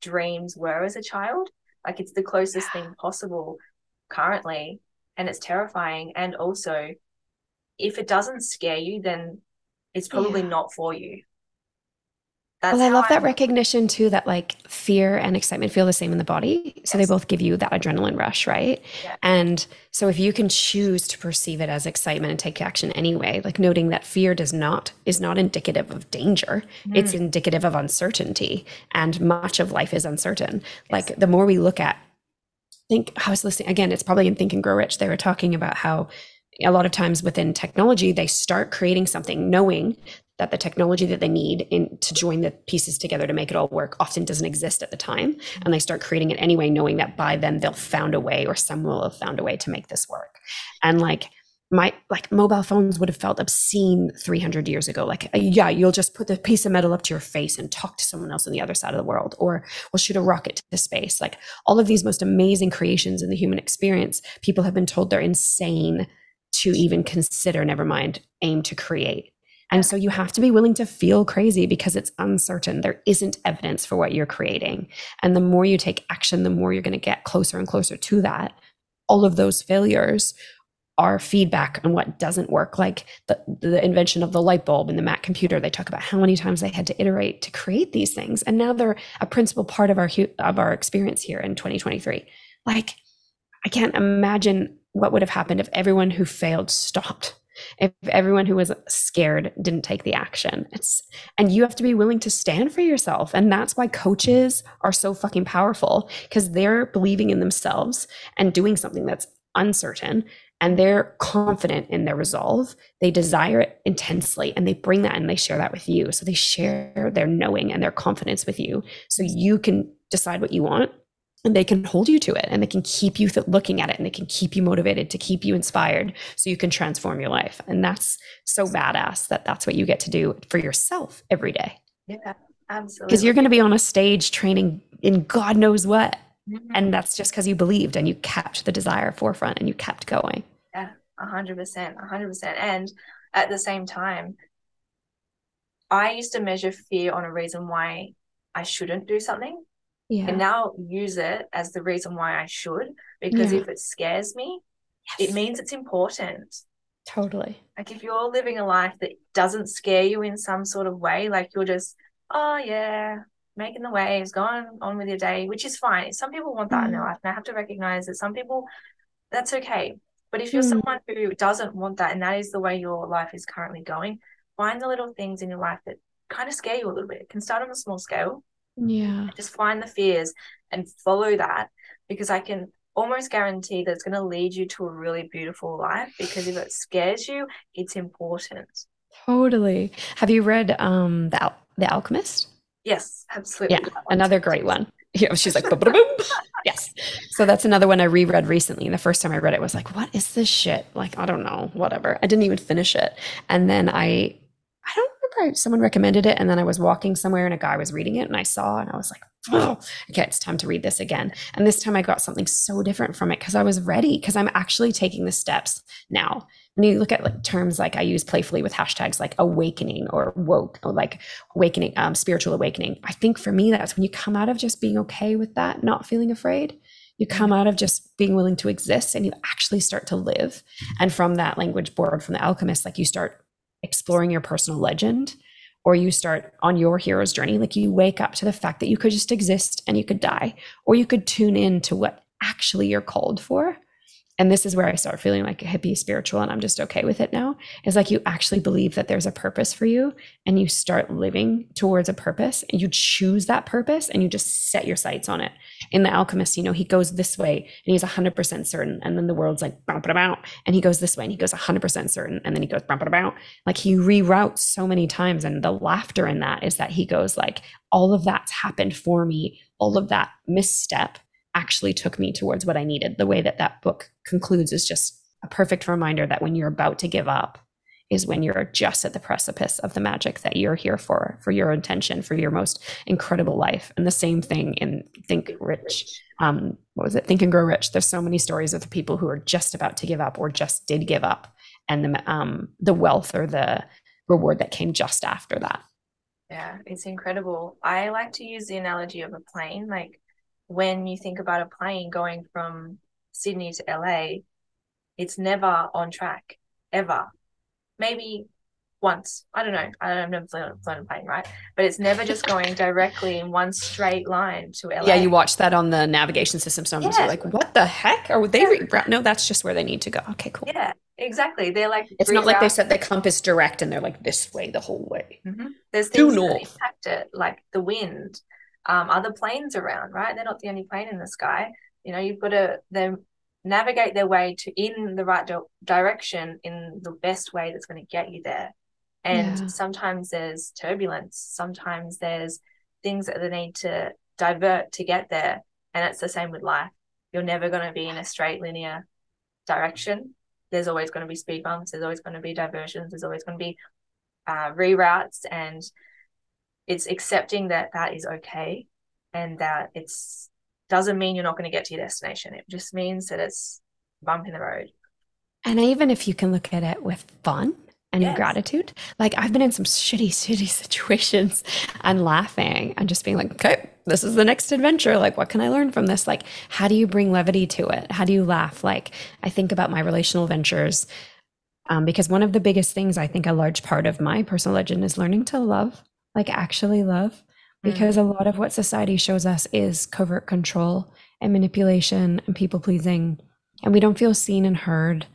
dreams were as a child. Like it's the closest yeah. thing possible currently. And it's terrifying. And also, if it doesn't scare you, then it's probably yeah. not for you. That's well, I love that recognition too that like fear and excitement feel the same in the body. So yes. they both give you that adrenaline rush, right? Yeah. And so if you can choose to perceive it as excitement and take action anyway, like noting that fear does not is not indicative of danger. Mm. It's indicative of uncertainty. And much of life is uncertain. Yes. Like the more we look at think I was listening again, it's probably in Think and Grow Rich. They were talking about how a lot of times within technology, they start creating something knowing that the technology that they need in, to join the pieces together to make it all work often doesn't exist at the time. And they start creating it anyway, knowing that by then they'll found a way or someone will have found a way to make this work. And like my like mobile phones would have felt obscene 300 years ago like uh, yeah you'll just put the piece of metal up to your face and talk to someone else on the other side of the world or we'll shoot a rocket to space like all of these most amazing creations in the human experience people have been told they're insane to even consider never mind aim to create and so you have to be willing to feel crazy because it's uncertain. There isn't evidence for what you're creating. And the more you take action, the more you're going to get closer and closer to that. All of those failures are feedback on what doesn't work, like the, the invention of the light bulb and the Mac computer. They talk about how many times they had to iterate to create these things. And now they're a principal part of our, of our experience here in 2023. Like, I can't imagine what would have happened if everyone who failed stopped if everyone who was scared didn't take the action. It's and you have to be willing to stand for yourself. And that's why coaches are so fucking powerful because they're believing in themselves and doing something that's uncertain and they're confident in their resolve. They desire it intensely and they bring that and they share that with you. So they share their knowing and their confidence with you. So you can decide what you want and they can hold you to it and they can keep you th- looking at it and they can keep you motivated to keep you inspired so you can transform your life. And that's so badass that that's what you get to do for yourself every day. Yeah absolutely. Because you're going to be on a stage training in god knows what. Mm-hmm. and that's just because you believed and you kept the desire forefront and you kept going. Yeah 100% 100% and at the same time i used to measure fear on a reason why i shouldn't do something yeah. and now use it as the reason why I should. Because yeah. if it scares me, yes. it means it's important. Totally. Like if you're living a life that doesn't scare you in some sort of way, like you're just oh yeah, making the waves, going on with your day, which is fine. Some people want that in their Mm. life, and I have to recognize that some people, that's okay. But if you're Mm. someone who doesn't want that, and that is the way your life is currently going, find the little things in your life that kind of scare you a little bit. It can start on a small scale. Yeah. Just find the fears and follow that because I can almost guarantee that it's going to lead you to a really beautiful life because if it scares you, it's important. Totally. Have you read um the Al- the Alchemist? Yes, absolutely. Yeah, another great one. (laughs) Yeah, she's like, (laughs) yes. So that's another one I reread recently. And the first time I read it was like, what is this shit? Like, I don't know, whatever. I didn't even finish it. And then I, I. Someone recommended it, and then I was walking somewhere, and a guy was reading it, and I saw, and I was like, oh, okay, it's time to read this again. And this time I got something so different from it because I was ready because I'm actually taking the steps now. When you look at like terms like I use playfully with hashtags like awakening or woke or like awakening, um, spiritual awakening. I think for me, that's when you come out of just being okay with that, not feeling afraid. You come out of just being willing to exist and you actually start to live. And from that language board from the alchemist, like you start exploring your personal legend or you start on your hero's journey. Like you wake up to the fact that you could just exist and you could die, or you could tune in to what actually you're called for and this is where I start feeling like a hippie spiritual and I'm just okay with it now is like you actually believe that there's a purpose for you and you start living towards a purpose and you choose that purpose and you just set your sights on it. In The Alchemist, you know, he goes this way and he's 100% certain and then the world's like bump it about and he goes this way and he goes 100% certain and then he goes bump it about. Like he reroutes so many times and the laughter in that is that he goes like all of that's happened for me, all of that misstep actually took me towards what I needed. The way that that book concludes is just a perfect reminder that when you're about to give up is when you're just at the precipice of the magic that you're here for, for your intention, for your most incredible life. And the same thing in Think Rich. Um, what was it? Think and Grow Rich. There's so many stories of the people who are just about to give up or just did give up, and the um, the wealth or the reward that came just after that. Yeah, it's incredible. I like to use the analogy of a plane. Like when you think about a plane going from Sydney to LA, it's never on track, ever. Maybe once. I don't know. I don't, I've never flown, flown a plane, right? But it's never just going directly in one straight line to LA. Yeah, you watch that on the navigation system. Sometimes Yeah. you're like, "What the heck? Are they?" Re- no, that's just where they need to go. Okay, cool. Yeah, exactly. They're like It's not like they set the compass direct and they're like this way the whole way. Mhm. There's Due things that impact it, like the wind, um, other planes around, right? They're not the only plane in the sky. You know, you've got to them navigate their way to in the right di- direction in the best way that's going to get you there. And Yeah. sometimes there's turbulence. Sometimes there's things that they need to divert to get there. And it's the same with life. You're never going to be in a straight linear direction. There's always going to be speed bumps. There's always going to be diversions. There's always going to be uh, reroutes and it's accepting that that is okay and that it's doesn't mean you're not going to get to your destination it just means that it's a bump in the road And even if you can look at it with fun and Yes. gratitude, like I've been in some shitty, shitty (laughs) situations and laughing and just being like, okay, this is the next adventure. Like, what can I learn from this? Like, how do you bring levity to it? How do you laugh? Like, I think about my relational ventures um, because one of the biggest things I think a large part of my personal legend is learning to love, like actually love, because mm. a lot of what society shows us is covert control and manipulation and people pleasing, and we don't feel seen and heard.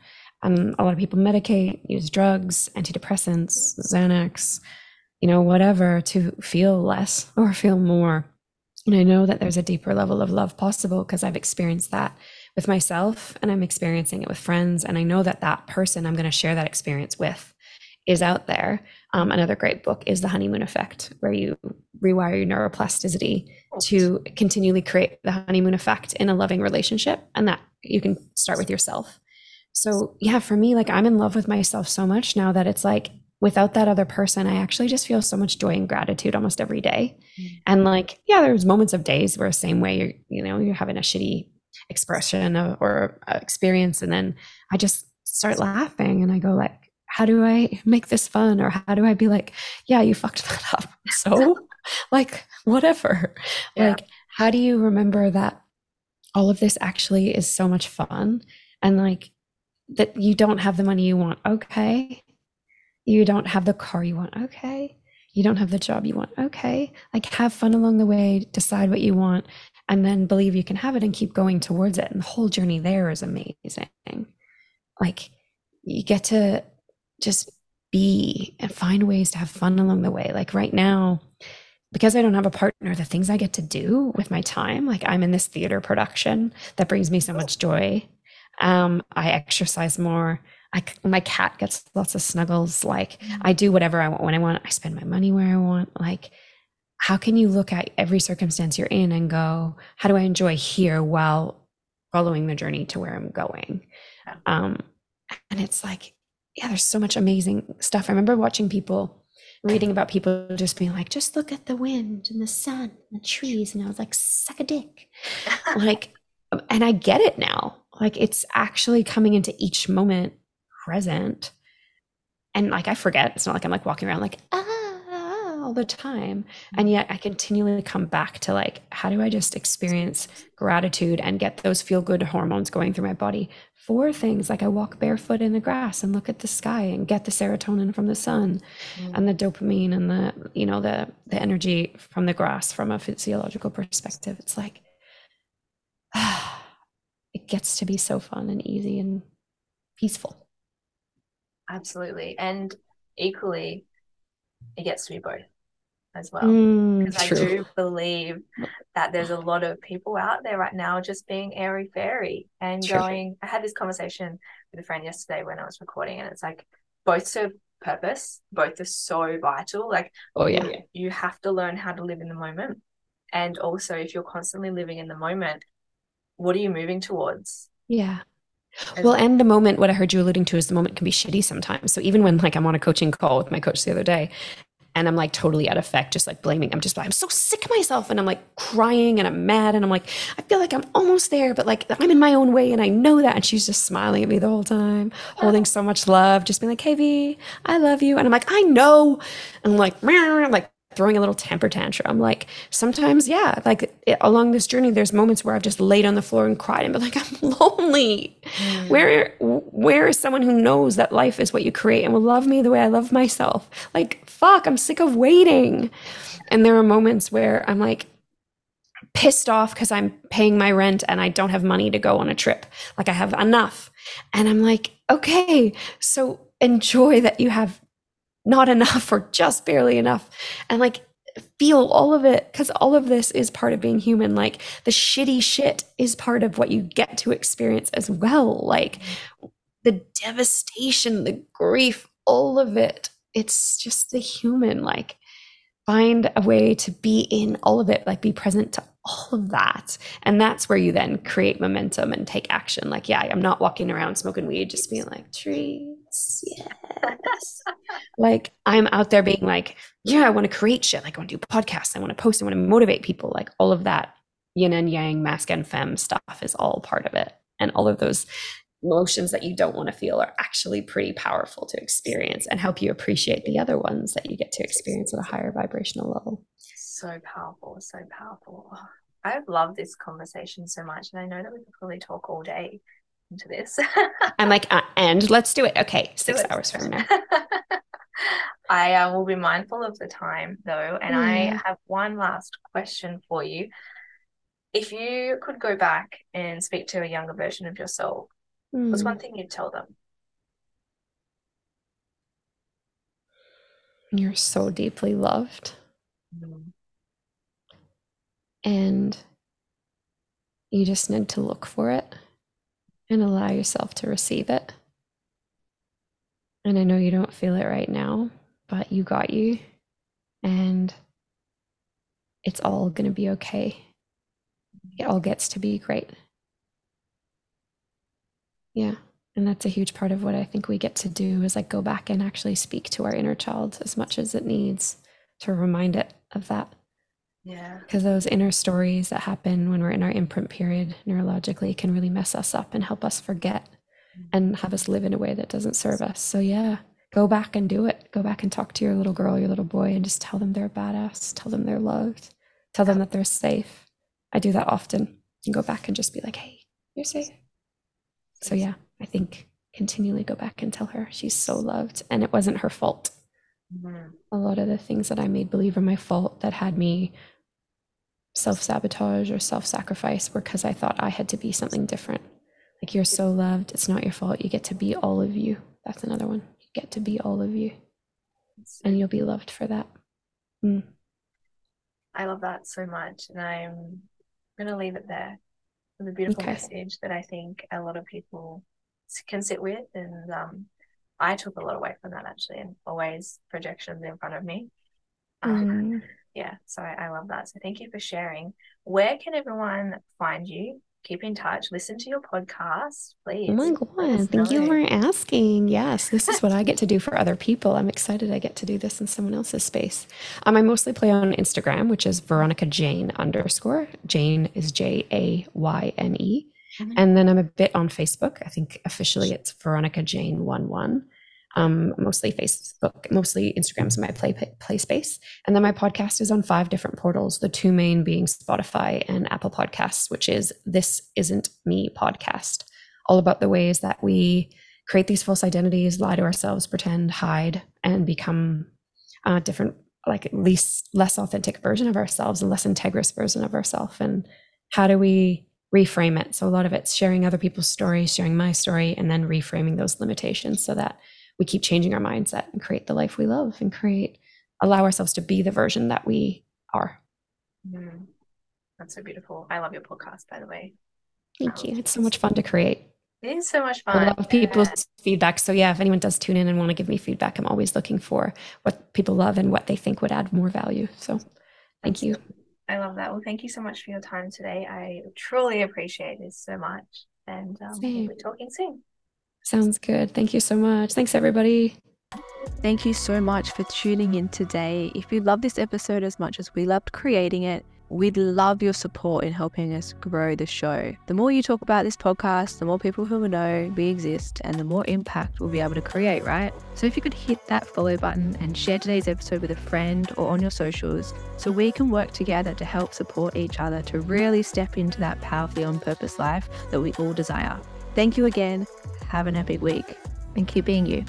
And a lot of people medicate, use drugs, antidepressants, Xanax, you know, whatever to feel less (laughs) or feel more. And I know that there's a deeper level of love possible because I've experienced that with myself and I'm experiencing it with friends. And I know that that person I'm going to share that experience with is out there. Um, another great book is The Honeymoon Effect, where you rewire your neuroplasticity to continually create the honeymoon effect in a loving relationship. And that you can start with yourself. So, yeah, for me, like I'm in love with myself so much now that it's like without that other person, I actually just feel so much joy and gratitude almost every day. Mm. And like, yeah, there's moments of days where same way you're, you know, you're having a shitty expression or, or uh, experience. And then I just start laughing and I go like, how do I make this fun? Or how do I be like, yeah, you fucked (laughs) that up. So (laughs) like, whatever. Yeah. Like, how do you remember that all of this actually is so much fun and like that you don't have the money you want? Okay. You don't have the car you want. Okay. You don't have the job you want. Okay. Like have fun along the way, decide what you want, and then believe you can have it and keep going towards it. And the whole journey there is amazing. Like you get to just be and find ways to have fun along the way. Like right now, because I don't have a partner, the things I get to do with my time, like I'm in this theater production that brings me so much joy. Um, I exercise more. I, my cat gets lots of snuggles. Like I do whatever I want when I want. I spend my money where I want. Like, how can you look at every circumstance you're in and go, how do I enjoy here while following the journey to where I'm going? Um, and it's like, yeah, there's so much amazing stuff. I remember watching people reading about people just being like, just look at the wind and the sun and the trees. And I was like, suck a dick. (laughs) like, and I get it now. Like, it's actually coming into each moment present. And like, I forget. It's not like I'm like walking around like, ah, all the time. And yet I continually come back to like, how do I just experience gratitude and get those feel good hormones going through my body for things like I walk barefoot in the grass and look at the sky and get the serotonin from the sun mm. and the dopamine and the you know the the energy from the grass from a physiological perspective it's like ah, (sighs) it gets to be so fun and easy and peaceful absolutely and equally it gets to be both as well. Mm, because I do believe that there's a lot of people out there right now just being airy fairy and true. going. I had this conversation with a friend yesterday when I was recording, and it's like both serve purpose, both are so vital. Like, oh, yeah, you have to learn how to live in the moment. And also, if you're constantly living in the moment, what are you moving towards? Yeah. well, and the moment, what I heard you alluding to is the moment can be shitty sometimes. So even when like I'm on a coaching call with my coach the other day and I'm like totally out of effect, just like blaming. I'm just like, I'm so sick of myself. And I'm like crying and I'm mad. And I'm like, I feel like I'm almost there, but like I'm in my own way. And I know that. And she's just smiling at me the whole time, holding so much love, just being like, hey, V, I love you. And I'm like, I know. And I'm like, like throwing a little temper tantrum. I'm like sometimes, yeah, like it, along this journey, there's moments where I've just laid on the floor and cried and been like, (laughs) I'm lonely. Mm. Where, where is someone who knows that life is what you create and will love me the way I love myself? Like, fuck, I'm sick of waiting. And there are moments where I'm like, pissed off because I'm paying my rent and I don't have money to go on a trip. Like I have enough. And I'm like, okay, so enjoy that you have not enough or just barely enough. And like feel all of it because all of this is part of being human. Like the shitty shit is part of what you get to experience as well. Like the devastation, the grief, all of it. It's just the human. Like find a way to be in all of it, like be present to all of that. And that's where you then create momentum and take action. Like, yeah, I'm not walking around smoking weed, just being like, trees, yes. like, I'm out there being like, yeah, I want to create shit. Like, I want to do podcasts. I want to post. I want to motivate people. Like, all of that yin and yang, mask and fem stuff is all part of it. And all of those emotions that you don't want to feel are actually pretty powerful to experience and help you appreciate the other ones that you get to experience at a higher vibrational level. So powerful, so powerful. I've loved this conversation so much, and I know that we could probably talk all day into this. I'm like, uh, and let's do it. Okay, six it. hours from now. (laughs) I uh, will be mindful of the time though, and I have one last question for you. If you could go back and speak to a younger version of yourself, Mm. What's one thing you'd tell them? You're so deeply loved. Mm. And you just need to look for it and allow yourself to receive it. And I know you don't feel it right now, but you got you. And it's all going to be okay. It all gets to be great. Yeah. And that's a huge part of what I think we get to do is like go back and actually speak to our inner child as much as it needs to remind it of that. Yeah. Because those inner stories that happen when we're in our imprint period neurologically can really mess us up and help us forget mm-hmm. and have us live in a way that doesn't serve us. So, yeah, go back and do it. Go back and talk to your little girl, your little boy, and just tell them they're badass. Tell them they're loved. Tell them that they're safe. I do that often and go back and just be like, hey, you're safe. So yeah, I think continually go back and tell her she's so loved and it wasn't her fault. Mhm. A lot of the things that I made believe were my fault that had me self sabotage or self sacrifice were because I thought I had to be something different. Like, you're so loved. It's not your fault. You get to be all of you. That's another one. You get to be all of you, and you'll be loved for that. Mm. I love that so much. And I'm going to leave it there with a beautiful Okay. message that I think a lot of people can sit with. And um, I took a lot away from that actually, and always projections in front of me. Um, Mm. Yeah, so I, I love that. So thank you for sharing. Where can everyone find you? Keep in touch. Listen to your podcast, please. Oh my God. Thank you for asking. Yes, this is what I get to do (laughs) for other people. I'm excited I get to do this in someone else's space. Um, I mostly play on Instagram, which is Veronica Jayne underscore. Jayne is J A Y N E. Mhm. And then I'm a bit on Facebook. I think officially it's Veronica Jayne 1 1. Um, mostly Facebook, mostly Instagram's my play play space. And then my podcast is on five different portals, the two main being Spotify and Apple Podcasts, which is This Isn't Me podcast, all about the ways that we create these false identities, lie to ourselves, pretend, hide, and become a different, like at least less authentic version of ourselves, a less integrous version of ourselves. And how do we reframe it? So a lot of it's sharing other people's stories, sharing my story, and then reframing those limitations so that we keep changing our mindset and create the life we love and create allow ourselves to be the version that we are. Mhm. That's so beautiful. I love your podcast, by the way. Thank you. It's so much fun to create. It is so much fun. I love people's Yeah. feedback. So yeah, if anyone does tune in and want to give me feedback, I'm always looking for what people love and what they think would add more value. So thank you. I love that. Well, thank you so much for your time today. I truly appreciate this so much. And um, we'll be talking soon. Sounds good. Thank you so much. Thanks everybody. Thank you so much for tuning in today. If you love this episode as much as we loved creating it, we'd love your support in helping us grow the show. The more you talk about this podcast, the more people who will know we exist and the more impact we'll be able to create, right? So if you could hit that follow button and share today's episode with a friend or on your socials so we can work together to help support each other to really step into that powerfully on purpose life that we all desire. Thank you again. Have an epic week and keep being you.